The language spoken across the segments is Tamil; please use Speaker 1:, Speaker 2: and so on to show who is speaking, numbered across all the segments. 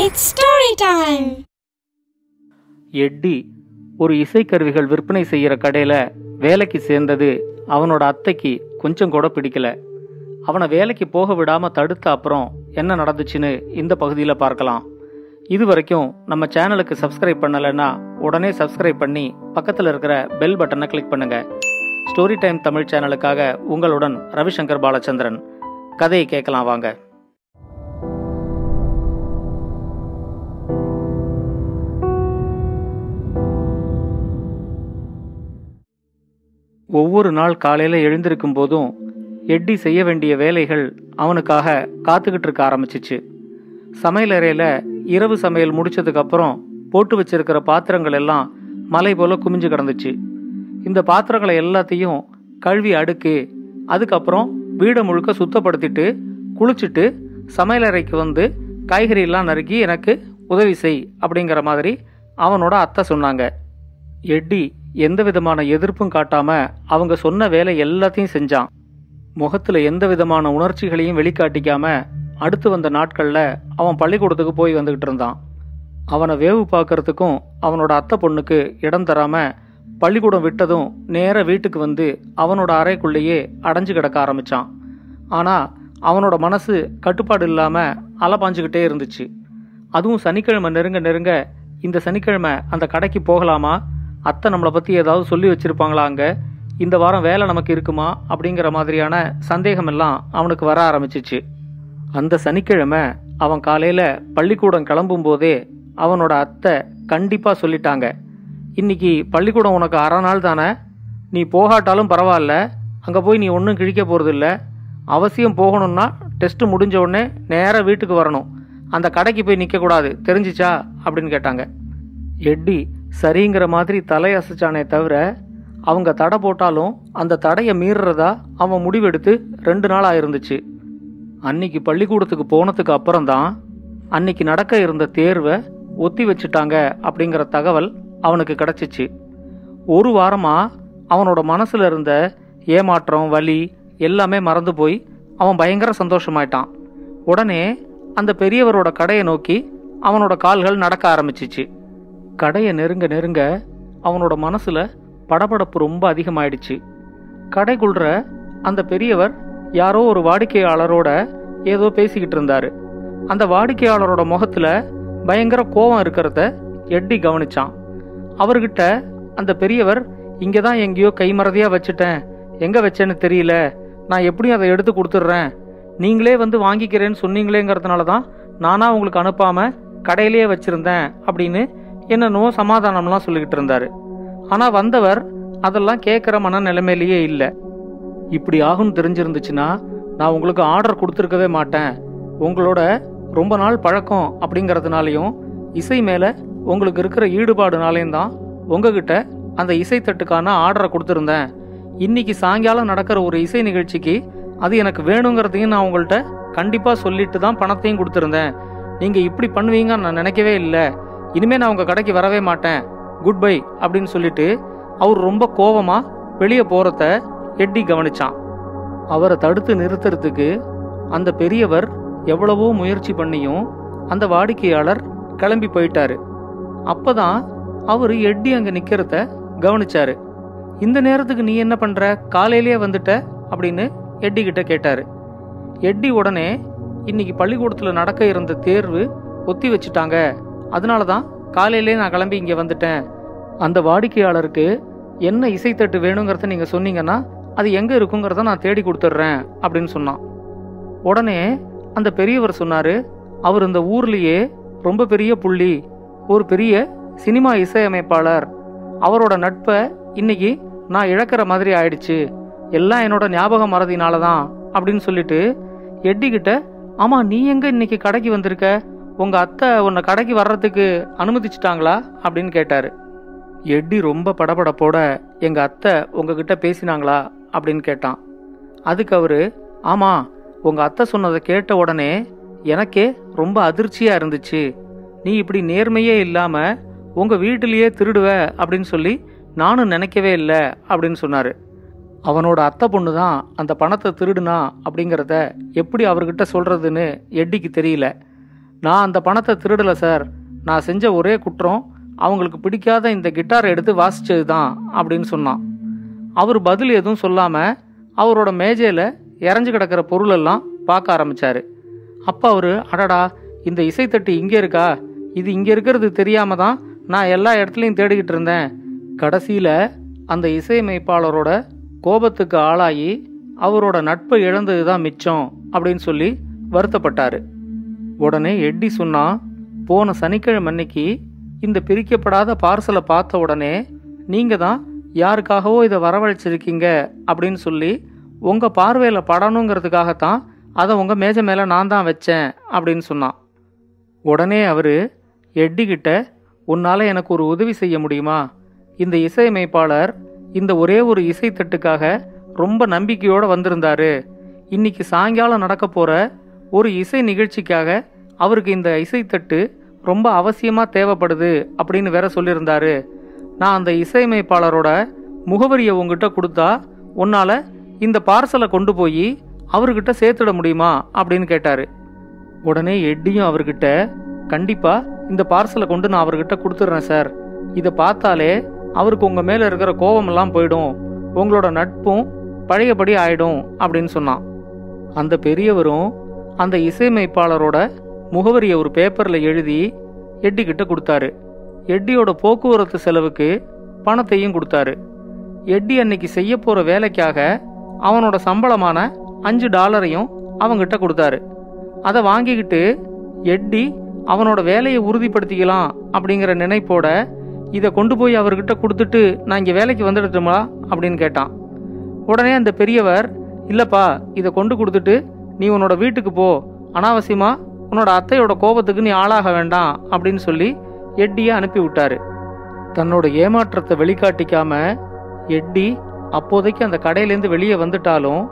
Speaker 1: இட்ஸ் ஸ்டோரி டைம்
Speaker 2: எட்டி ஒரு இசைக்கருவிகள் விற்பனை செய்கிற கடையில் வேலைக்கு சேர்ந்தது அவனோட அத்தைக்கு கொஞ்சம் கூட பிடிக்கல. அவனை வேலைக்கு போக விடாமல் தடுத்த அப்புறம் என்ன நடந்துச்சுன்னு இந்த பகுதியில் பார்க்கலாம். இது வரைக்கும் நம்ம சேனலுக்கு சப்ஸ்கிரைப் பண்ணலைன்னா உடனே சப்ஸ்கிரைப் பண்ணி பக்கத்தில் இருக்கிற பெல் பட்டனை கிளிக் பண்ணுங்க. ஸ்டோரி டைம் தமிழ் சேனலுக்காக உங்களுடன் ரவிசங்கர் பாலச்சந்திரன். கதையை கேட்கலாம் வாங்க. ஒவ்வொரு நாள் காலையில் எழுந்திருக்கும் போதும் எட்டி செய்ய வேண்டிய வேலைகள் அவனுக்காக காத்துக்கிட்டு இருக்க ஆரம்பிச்சிச்சு. சமையலறையில் இரவு சமையல் முடிச்சதுக்கு அப்புறம் போட்டு வச்சிருக்கிற பாத்திரங்கள் எல்லாம் மலை போல குமிஞ்சு கிடந்துச்சு. இந்த பாத்திரங்களை எல்லாத்தையும் கழுவி அடுக்கு அதுக்கப்புறம் வீடை முழுக்க சுத்தப்படுத்திட்டு குளிச்சுட்டு சமையலறைக்கு வந்து காய்கறி எல்லாம் நறுக்கி எனக்கு உதவி செய் அப்படிங்கிற மாதிரி அவனோட அத்தை சொன்னாங்க. எட்டி எந்த விதமான எதிர்ப்பும் காட்டாம அவங்க சொன்ன வேலை எல்லாத்தையும் செஞ்சான். முகத்துல எந்த விதமான உணர்ச்சிகளையும் வெளிக்காட்டிக்காம அடுத்து வந்த நாட்களில் அவன் பள்ளிக்கூடத்துக்கு போய் வந்துகிட்டு இருந்தான். அவனை வேவு பார்க்கறதுக்கும் அவனோட அத்தை பொண்ணுக்கு இடம் தராம பள்ளிக்கூடம் விட்டதும் நேர வீட்டுக்கு வந்து அவனோட அறைக்குள்ளேயே அடைஞ்சு கிடக்க ஆரம்பிச்சான். ஆனா அவனோட மனசு கட்டுப்பாடு இல்லாம அலப்பாஞ்சுக்கிட்டே இருந்துச்சு. அதுவும் சனிக்கிழமை நெருங்க நெருங்க இந்த சனிக்கிழமை அந்த கடைக்கு போகலாமா? அத்தை நம்மளை பற்றி ஏதாவது சொல்லி வச்சுருப்பாங்களா அங்கே? இந்த வாரம் வேலை நமக்கு இருக்குமா? அப்படிங்கிற மாதிரியான சந்தேகமெல்லாம் அவனுக்கு வர ஆரம்பிச்சிச்சு. அந்த சனிக்கிழமை அவன் காலையில் பள்ளிக்கூடம் கிளம்பும் போதே அவனோட அத்தை கண்டிப்பாக சொல்லிட்டாங்க. இன்னைக்கு பள்ளிக்கூடம் உனக்கு அரை நாள் தானே? நீ போகாட்டாலும் பரவாயில்ல. அங்கே போய் நீ ஒன்றும் கிழிக்க போகிறதில்ல அவசியம் போகணும்னா டெஸ்ட்டு முடிஞ்ச உடனே நேராக வீட்டுக்கு வரணும். அந்த கடைக்கு போய் நிற்கக்கூடாது தெரிஞ்சிச்சா? அப்படின்னு கேட்டாங்க. எட்டி சரிங்கிற மாதிரி தலையசைச்சானே தவிர அவங்க தடை போட்டாலும் அந்த தடையை மீறுறதா அவன் முடிவெடுத்து ரெண்டு நாள் ஆயிருந்துச்சு அன்னைக்கு பள்ளிக்கூடத்துக்கு போனதுக்கு அப்புறம்தான் அன்னைக்கு நடக்க இருந்த தேர்வை ஒத்தி வச்சுட்டாங்க அப்படிங்கிற தகவல் அவனுக்கு கிடைச்சிச்சு. ஒரு வாரமாக அவனோட மனசில் இருந்த ஏமாற்றம் வலி எல்லாமே மறந்து போய் அவன் பயங்கர சந்தோஷமாயிட்டான். உடனே அந்த பெரியவரோட கடையை நோக்கி அவனோட கால்கள் நடக்க ஆரம்பிச்சிச்சு. கடையை நெருங்க நெருங்க அவனோட மனசுல படபடப்பு ரொம்ப அதிகமாயிடுச்சு. கடைக்குள்ற அந்த பெரியவர் யாரோ ஒரு வாடிக்கையாளரோட ஏதோ பேசிக்கிட்டு இருந்தாரு. அந்த வாடிக்கையாளரோட முகத்துல பயங்கர கோபம் இருக்கிறத எட்டி கவனிச்சான். அவர்கிட்ட அந்த பெரியவர் இங்கே தான் எங்கேயோ கைமறதியாக வச்சுட்டேன். எங்கே வச்சேன்னு தெரியல. நான் எப்படியும் அதை எடுத்து கொடுத்துட்றேன். நீங்களே வந்து வாங்கிக்கிறேன்னு சொன்னீங்களேங்கிறதுனால தான் நானாக உங்களுக்கு அனுப்பாமல் கடையிலேயே வச்சுருந்தேன் அப்படின்னு என்னென்னவோ சமாதானம்லாம் சொல்லிக்கிட்டு இருந்தாரு. ஆனால் வந்தவர் அதெல்லாம் கேட்குற மன நிலைமையிலேயே இல்லை. இப்படி ஆகும்னு தெரிஞ்சிருந்துச்சுன்னா நான் உங்களுக்கு ஆர்டர் கொடுத்துருக்கவே மாட்டேன். உங்களோட ரொம்ப நாள் பழக்கம் அப்படிங்கிறதுனாலையும் இசை மேலே உங்களுக்கு இருக்கிற ஈடுபாடுனாலையும் தான் உங்ககிட்ட அந்த இசைத்தட்டுக்கான ஆர்டரை கொடுத்துருந்தேன். இன்னைக்கு சாயங்காலம் நடக்கிற ஒரு இசை நிகழ்ச்சிக்கு அது எனக்கு வேணுங்கிறதையும் நான் உங்கள்கிட்ட கண்டிப்பாக சொல்லிட்டு தான் பணத்தையும் கொடுத்துருந்தேன். நீங்கள் இப்படி பண்ணுவீங்கன்னு நான் நினைக்கவே இல்லை. இனிமேல் நான் உங்கள் கடைக்கு வரவே மாட்டேன். குட் பை அப்படின்னு சொல்லிட்டு அவர் ரொம்ப கோவமாக வெளியே போகிறத எட்டி கவனிச்சான். அவரை தடுத்து நிறுத்துறதுக்கு அந்த பெரியவர் எவ்வளவோ முயற்சி பண்ணியும் அந்த வாடிக்கையாளர் கிளம்பி போயிட்டாரு. அப்பதான் அவர் எட்டி அங்க நிக்கிறத கவனிச்சாரு. இந்த நேரத்துக்கு நீ என்ன பண்ற? காலையிலேயே வந்துட்ட? அப்படின்னு எட்டி கிட்ட கேட்டாரு. எட்டி உடனே இன்னைக்கு பள்ளிக்கூடத்துல நடக்க இருந்த தேர்வு ஒத்தி வச்சுட்டாங்க. அதனால தான் காலையிலே நான் கிளம்பி இங்கே வந்துட்டேன். அந்த வாடிக்கையாளருக்கு என்ன இசைத்தட்டு வேணுங்கிறத நீங்கள் சொன்னீங்கன்னா அது எங்கே இருக்குங்கிறத நான் தேடி கொடுத்துட்றேன் அப்படின்னு சொன்னான். உடனே அந்த பெரியவர் சொன்னார் அவர் இந்த ஊர்லேயே ரொம்ப பெரிய புள்ளி ஒரு பெரிய சினிமா இசையமைப்பாளர். அவரோட நட்பை இன்னைக்கு நான் இழக்கிற மாதிரி ஆயிடுச்சு. எல்லாம் என்னோட ஞாபக மறதினால தான் அப்படின்னு சொல்லிட்டு எட்டிக்கிட்ட ஆமாம் நீ எங்கே இன்னைக்கு கடைக்கு வந்திருக்க? உங்கள் அத்தை உன்னை கடைக்கு வர்றதுக்கு அனுமதிச்சிட்டாங்களா அப்படின்னு கேட்டார். எட்டி ரொம்ப படபடப்போட எங்கள் அத்தை உங்ககிட்ட பேசினாங்களா அப்படின்னு கேட்டான். அதுக்கு அவர் ஆமாம் உங்கள் அத்தை சொன்னதை கேட்ட உடனே எனக்கே ரொம்ப அதிர்ச்சியாக இருந்துச்சு. நீ இப்படி நேர்மையே இல்லாமல் உங்கள் வீட்டிலேயே திருடுவ அப்படின்னு சொல்லி நானும் நினைக்கவே இல்லை அப்படின்னு சொன்னார். அவனோட அத்தை பொண்ணு தான் அந்த பணத்தை திருடுனா அப்படிங்கிறத எப்படி அவர்கிட்ட சொல்கிறதுன்னு எட்டிக்கு தெரியல. நான் அந்த பணத்தை திருடலை சார். நான் செஞ்ச ஒரே குற்றம் அவங்களுக்கு பிடிக்காத இந்த கிட்டாரை எடுத்து வாசித்தது தான் அப்படின்னு சொன்னான். அவர் பதில் எதுவும் சொல்லாமல் அவரோட மேஜையில் இறஞ்சு கிடக்கிற பொருளெல்லாம் பார்க்க ஆரம்பித்தார் அப்போ அவர் அடடா இந்த இசைத்தட்டு இங்கே இருக்கா? இது இங்கே இருக்கிறது தெரியாமல் தான் நான் எல்லா இடத்துலையும் தேடிக்கிட்டு இருந்தேன். கடைசியில் அந்த இசையமைப்பாளரோட கோபத்துக்கு ஆளாகி அவரோட நட்பை இழந்தது தான் மிச்சம் அப்படின்னு சொல்லி வருத்தப்பட்டாரு. உடனே எட்டி சொன்னான் போன சனிக்கிழமை அன்னைக்கு இந்த பிரிக்கப்படாத பார்சலை பார்த்த உடனே நீங்கள் தான் யாருக்காகவோ இதை வரவழைச்சிருக்கீங்க அப்படின்னு சொல்லி உங்கள் பார்வையில் படணுங்கிறதுக்காகத்தான் அதை உங்கள் மேஜை மேலே நான் தான் வச்சேன் அப்படின்னு சொன்னான் உடனே அவர் எட்டிக்கிட்ட உன்னால் எனக்கு ஒரு உதவி செய்ய முடியுமா? இந்த இசையமைப்பாளர் இந்த ஒரே ஒரு இசைத்தட்டுக்காக ரொம்ப நம்பிக்கையோடு வந்திருந்தாரு. இன்னைக்கு சாயங்காலம் நடக்க போகிற ஒரு இசை நிகழ்ச்சிக்காக அவருக்கு இந்த இசைத்தட்டு ரொம்ப அவசியமாக தேவைப்படுது அப்படின்னு வேற சொல்லியிருந்தாரு. நான் அந்த இசையமைப்பாளரோட முகவரியை உங்ககிட்ட கொடுத்தா உன்னால் இந்த பார்சலை கொண்டு போய் அவர்கிட்ட சேர்த்துட முடியுமா அப்படின்னு கேட்டார். உடனே எட்டியும் அவர்கிட்ட கண்டிப்பாக இந்த பார்சலை கொண்டு நான் அவர்கிட்ட கொடுத்துட்றேன் சார். இதை பார்த்தாலே அவருக்கு உங்கள் மேலே இருக்கிற கோபமெல்லாம் போயிடும். உங்களோட நட்பும் பழையபடி ஆயிடும் அப்படின்னு சொன்னான். அந்த பெரியவரும் அந்த இசையமைப்பாளரோட முகவரியை ஒரு பேப்பரில் எழுதி எட்டி கிட்ட கொடுத்தாரு. எட்டியோட போக்குவரத்து செலவுக்கு பணத்தையும் கொடுத்தாரு. எட்டி அன்னைக்கு செய்ய போகிற வேலைக்காக அவனோட சம்பளமான அஞ்சு டாலரையும் அவங்கிட்ட கொடுத்தாரு. அதை வாங்கிக்கிட்டு எட்டி அவனோட வேலையை உறுதிப்படுத்திக்கலாம் அப்படிங்கிற நினைப்போட இதை கொண்டு போய் அவர்கிட்ட கொடுத்துட்டு நான் இங்கே வேலைக்கு வந்துடட்டுமா அப்படின்னு கேட்டான். உடனே அந்த பெரியவர் இல்லைப்பா இதை கொண்டு கொடுத்துட்டு நீ உன்னோட வீட்டுக்கு போ. அனாவசியமா உன்னோட அத்தையோட கோபத்துக்கு நீ ஆளாக வேண்டாம் அப்படின்னு சொல்லி எட்டியை அனுப்பி விட்டாரு. தன்னோட ஏமாற்றத்தை வெளிக்காட்டிக்காம எட்டி அப்போதைக்கு அந்த கடையிலேருந்து வெளியே வந்துட்டாலும்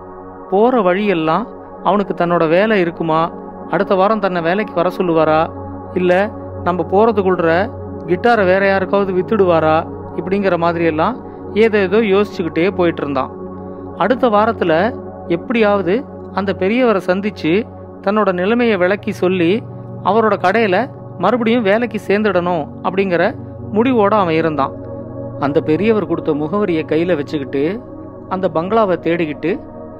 Speaker 2: போற வழியெல்லாம் அவனுக்கு தன்னோட வேலை இருக்குமா? அடுத்த வாரம் தன்னை வேலைக்கு வர சொல்லுவாரா? இல்ல நம்ம போறதுக்குள்ள கிட்டாரை வேற யாருக்காவது வித்துடுவாரா? இப்படிங்கிற மாதிரி எல்லாம் ஏதேதோ யோசிச்சுக்கிட்டே போயிட்டு இருந்தான். அடுத்த வாரத்துல எப்படியாவது அந்த பெரியவரை சந்திச்சு தன்னோட நிலைமையை விளக்கி சொல்லி அவரோட கடையில் மறுபடியும் வேலைக்கு சேர்ந்துடணும் அப்படிங்கிற முடிவோடு அவன் இருந்தான். அந்த பெரியவர் கொடுத்த முகவரியை கையில் வச்சுக்கிட்டு அந்த பங்களாவை தேடிக்கிட்டு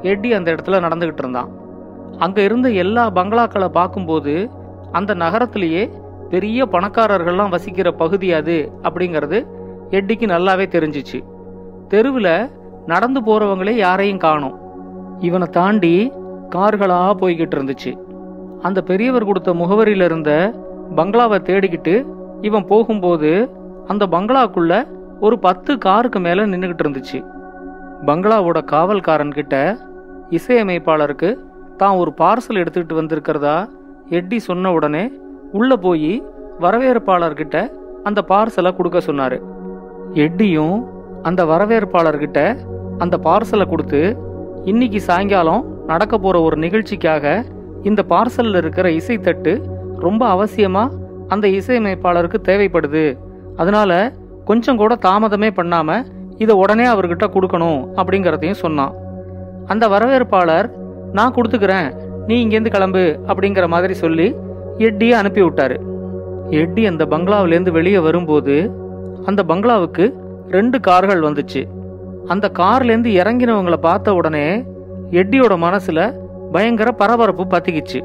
Speaker 2: எட்டி அந்த இடத்துல நடந்துக்கிட்டு இருந்தான். அங்கே இருந்த எல்லா பங்களாக்களை பார்க்கும்போது அந்த நகரத்திலேயே பெரிய பணக்காரர்கள்லாம் வசிக்கிற பகுதி அது அப்படிங்கிறது எட்டிக்கு நல்லாவே தெரிஞ்சிச்சு. தெருவில் நடந்து போகிறவங்களே யாரையும் காணோம். இவனை தாண்டி கார்களாக போய்கிட்டு இருந்துச்சு. அந்த பெரியவர் கொடுத்த முகவரியில இருந்த பங்களாவை தேடிக்கிட்டு இவன் போகும்போது அந்த பங்களாக்குள்ள ஒரு பத்து காருக்கு மேல நின்றுகிட்டு இருந்துச்சு. பங்களாவோட காவல்காரன் கிட்ட இசையமைப்பாளருக்கு தான் ஒரு பார்சல் எடுத்துக்கிட்டு வந்திருக்கிறதா எட்டி சொன்ன உடனே உள்ள போய் வரவேற்பாளர்கிட்ட அந்த பார்சலை கொடுக்க சொன்னாரு. எட்டியும் அந்த வரவேற்பாளர்கிட்ட அந்த பார்சலை கொடுத்து இன்னைக்கு சாயங்காலம் நடக்க போற ஒரு நிகழ்ச்சிக்காக இந்த பார்சல்ல இருக்கிற இசைத்தட்டு ரொம்ப அவசியமா அந்த இசையமைப்பாளருக்கு தேவைப்படுது. அதனால கொஞ்சம் கூட தாமதமே பண்ணாம இதை உடனே அவர்கிட்ட கொடுக்கணும் அப்படிங்கறதையும் சொன்னான். அந்த வரவேற்பாளர் நான் கொடுத்துக்கிறேன். நீ இங்கேருந்து கிளம்பு அப்படிங்கிற மாதிரி சொல்லி எட்டியை அனுப்பி விட்டாரு எட்டி அந்த பங்களாவிலேருந்து வெளியே வரும்போது அந்த பங்களாவுக்கு ரெண்டு கார்கள் வந்துச்சு. அந்த கார்லேருந்து இறங்கினவங்களை பார்த்த உடனே எட்டியோட மனசுல பயங்கர பரபரப்பு பத்திக்கிச்சு.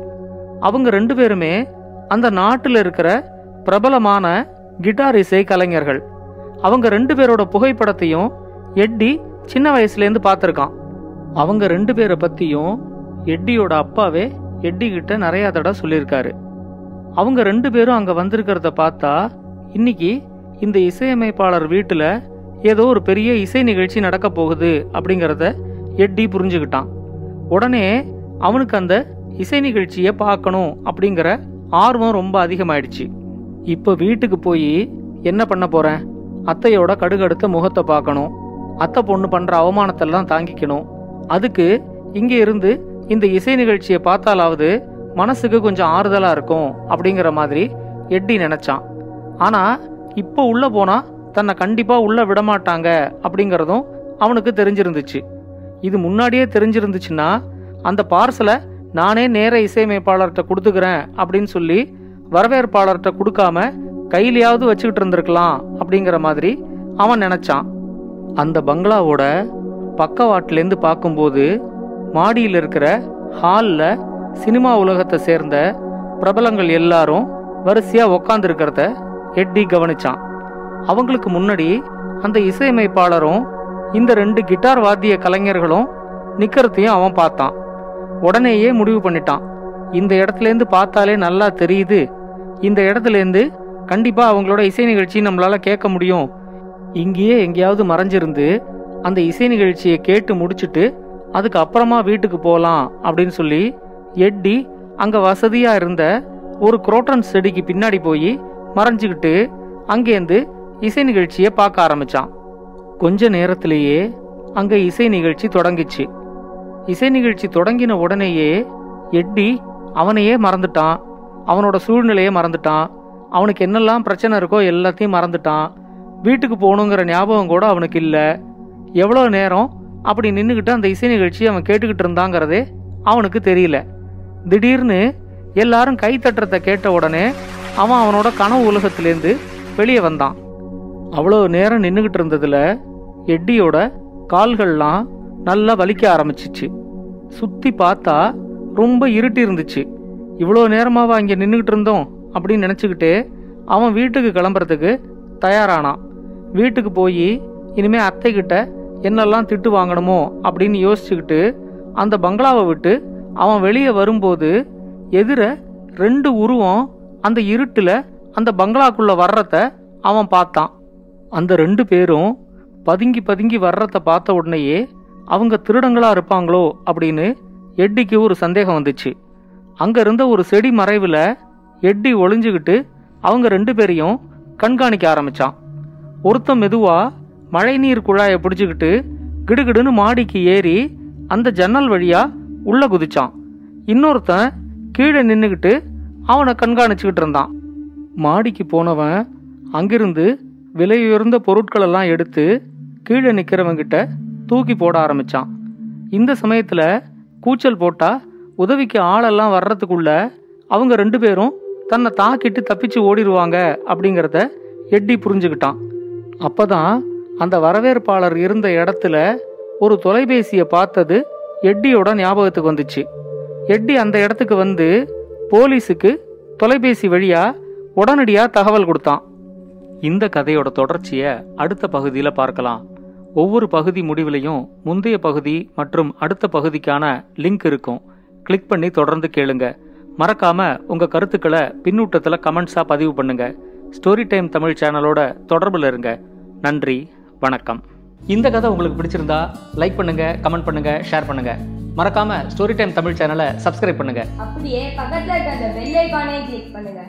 Speaker 2: அவங்க ரெண்டு பேருமே அந்த நாட்டில் இருக்கிற பிரபலமான கிட்டார் இசை கலைஞர்கள். அவங்க ரெண்டு பேரோட புகைப்படத்தையும் எட்டி சின்ன வயசுலேருந்து பார்த்துருக்கான். அவங்க ரெண்டு பேரை பத்தியும் எட்டியோட அப்பாவே எட்டி கிட்ட நிறைய தடவை சொல்லியிருக்காரு. அவங்க ரெண்டு பேரும் அங்க வந்திருக்கிறத பார்த்தா இன்னைக்கு இந்த இசையமைப்பாளர் வீட்டில் ஏதோ ஒரு பெரிய இசை நிகழ்ச்சி நடக்க போகுது அப்படிங்கிறத எட்டி புரிஞ்சுக்கிட்டான். உடனே அவனுக்கு அந்த இசை நிகழ்ச்சியை பார்க்கணும் அப்படிங்கிற ஆர்வம் ரொம்ப அதிகமாயிடுச்சு. இப்போ வீட்டுக்கு போய் என்ன பண்ண போறேன்? அத்தையோட கடுகடுத்த முகத்தை பார்க்கணும். அத்தை பொண்ணு பண்ற அவமானத்தெல்லாம் தாங்கிக்கணும். அதுக்கு இங்க இருந்து இந்த இசை நிகழ்ச்சியை பார்த்தாலாவது மனசுக்கு கொஞ்சம் ஆறுதலா இருக்கும் அப்படிங்கிற மாதிரி எட்டி நினைச்சான். ஆனா இப்போ உள்ள போனா தன்னை கண்டிப்பா உள்ள விடமாட்டாங்க அப்படிங்கறதும் அவனுக்கு தெரிஞ்சிருந்துச்சு. இது முன்னாடியே தெரிஞ்சிருந்துச்சுன்னா அந்த பார்சலை நானே நேர இசையமைப்பாளர்கிட்ட கொடுத்துக்கிறேன் அப்படின்னு சொல்லி வரவேற்பாளர்கிட்ட கொடுக்காம கையிலையாவது வச்சுக்கிட்டு இருந்திருக்கலாம் அப்படிங்கிற மாதிரி அவன் நினைச்சான். அந்த பங்களாவோட பக்கவாட்டிலேருந்து பார்க்கும்போது மாடியில் இருக்கிற ஹாலில் சினிமா உலகத்தை சேர்ந்த பிரபலங்கள் எல்லாரும் வரிசையாக உக்காந்துருக்கிறத எட்டி கவனிச்சான். அவங்களுக்கு முன்னாடி அந்த இசையமைப்பாளரும் இந்த ரெண்டு கிட்டார் வாத்திய கலைஞர்களும் நிக்கிறதையும் அவன் பார்த்தான். உடனேயே முடிவு பண்ணிட்டான். இந்த இடத்துலேருந்து பார்த்தாலே நல்லா தெரியுது. இந்த இடத்துலேருந்து கண்டிப்பா அவங்களோட இசை நிகழ்ச்சி நம்மளால கேட்க முடியும். இங்கேயே எங்கேயாவது மறைஞ்சிருந்து அந்த இசை நிகழ்ச்சியை கேட்டு முடிச்சுட்டு அதுக்கு அப்புறமா வீட்டுக்கு போகலாம் அப்படின்னு சொல்லி எட்டி அங்க வசதியா இருந்த ஒரு குரோட்டன் செடிக்கு பின்னாடி போய் மறைஞ்சுக்கிட்டு அங்கேருந்து இசை நிகழ்ச்சியை பார்க்க ஆரம்பிச்சான். கொஞ்ச நேரத்திலேயே அங்க இசை நிகழ்ச்சி தொடங்கிச்சு. இசை நிகழ்ச்சி தொடங்கின உடனேயே எட்டி அவனையே மறந்துட்டான். அவனோட சூழ்நிலையே மறந்துட்டான். அவனுக்கு என்னெல்லாம் பிரச்சனை இருக்கோ எல்லாத்தையும் மறந்துட்டான். வீட்டுக்கு போகணுங்கிற ஞாபகம் கூட அவனுக்கு இல்லை. எவ்வளோ நேரம் அப்படி நின்றுக்கிட்டு அந்த இசை நிகழ்ச்சி அவன் கேட்டுக்கிட்டு இருந்தாங்கிறதே அவனுக்கு தெரியல. திடீர்னு எல்லாரும் கை தட்டுறத கேட்ட உடனே அவன் அவனோட கனவு உலகத்திலேருந்து வெளியே வந்தான். அவ்வளோ நேரம் நின்றுக்கிட்டு இருந்ததில் எட்டியோட கால்கள்லாம் நல்லா வலிக்க ஆரம்பிச்சிச்சு. சுற்றி பார்த்தா ரொம்ப இருட்டி இருந்துச்சு. இவ்வளோ நேரமாவா இங்கே நின்றுக்கிட்டு இருந்தோம் அப்படின்னு நினச்சிக்கிட்டு அவன் வீட்டுக்கு கிளம்புறதுக்கு தயாரானான். வீட்டுக்கு போய் இனிமேல் அத்தைக்கிட்ட என்னெல்லாம் திட்டு வாங்கணுமோ அப்படின்னு யோசிச்சுக்கிட்டு அந்த பங்களாவை விட்டு அவன் வெளியே வரும்போது எதிர ரெண்டு உருவம் அந்த இருட்டில் அந்த பங்களாக்குள்ளே வர்றத அவன் பார்த்தான். அந்த ரெண்டு பேரும் பதுங்கி பதுங்கி வர்றத பார்த்த உடனேயே அவங்க திருடங்களா இருப்பாங்களோ? அப்படின்னு எட்டிக்கு ஒரு சந்தேகம் வந்துச்சு. அங்கே இருந்த ஒரு செடி மறைவில் எட்டி ஒளிஞ்சுக்கிட்டு அவங்க ரெண்டு பேரையும் கண்காணிக்க ஆரம்பிச்சான். ஒருத்தன் மெதுவா மழைநீர் குழாயை பிடிச்சிக்கிட்டு கிடுகிடுன்னு மாடிக்கு ஏறி அந்த ஜன்னல் வழியா உள்ள குதிச்சான். இன்னொருத்தன் கீழே நின்றுக்கிட்டு அவனை கண்காணிச்சுக்கிட்டு இருந்தான். மாடிக்கு போனவன் அங்கிருந்து விலையுயர்ந்த பொருட்களெல்லாம் எடுத்து கீழே நிற்கிறவங்கிட்ட தூக்கி போட ஆரம்பித்தான் இந்த சமயத்தில் கூச்சல் போட்டால் உதவிக்கு ஆளெல்லாம் வர்றதுக்குள்ள அவங்க ரெண்டு பேரும் தன்னை தாக்கிட்டு தப்பிச்சு ஓடிடுவாங்க அப்படிங்கிறத எட்டி புரிஞ்சுக்கிட்டான். அப்பதான் அந்த வரவேற்பாளர் இருந்த இடத்துல ஒரு தொலைபேசியை பார்த்தது எட்டியோட ஞாபகத்துக்கு வந்துச்சு. எட்டி அந்த இடத்துக்கு வந்து போலீஸுக்கு தொலைபேசி வழியாக உடனடியாக தகவல் கொடுத்தான். இந்த கதையோட தொடர்ச்சியை அடுத்த பகுதியில் பார்க்கலாம். ஒவ்வொரு பகுதி முடிவிலையும் முந்தைய பகுதி மற்றும் அடுத்த பகுதிக்கான லிங்க் இருக்கும். கிளிக் பண்ணி தொடர்ந்து கேளுங்க. மறக்காம உங்க கருத்துக்களை பின்னூட்டத்தில் கமெண்ட்ஸா பதிவு பண்ணுங்க. ஸ்டோரி டைம் தமிழ் சேனலோட தொடர்பில் இருங்க. நன்றி வணக்கம். இந்த கதை உங்களுக்கு பிடிச்சிருந்தா லைக் பண்ணுங்க கமெண்ட் பண்ணுங்க ஷேர் பண்ணுங்க. மறக்காம ஸ்டோரி டைம் தமிழ் சேனலை சப்ஸ்கிரைப் பண்ணுங்க.
Speaker 1: அப்படியே பக்கத்துல இருக்க அந்த பெல் ஐகானை கிளிக் பண்ணுங்க.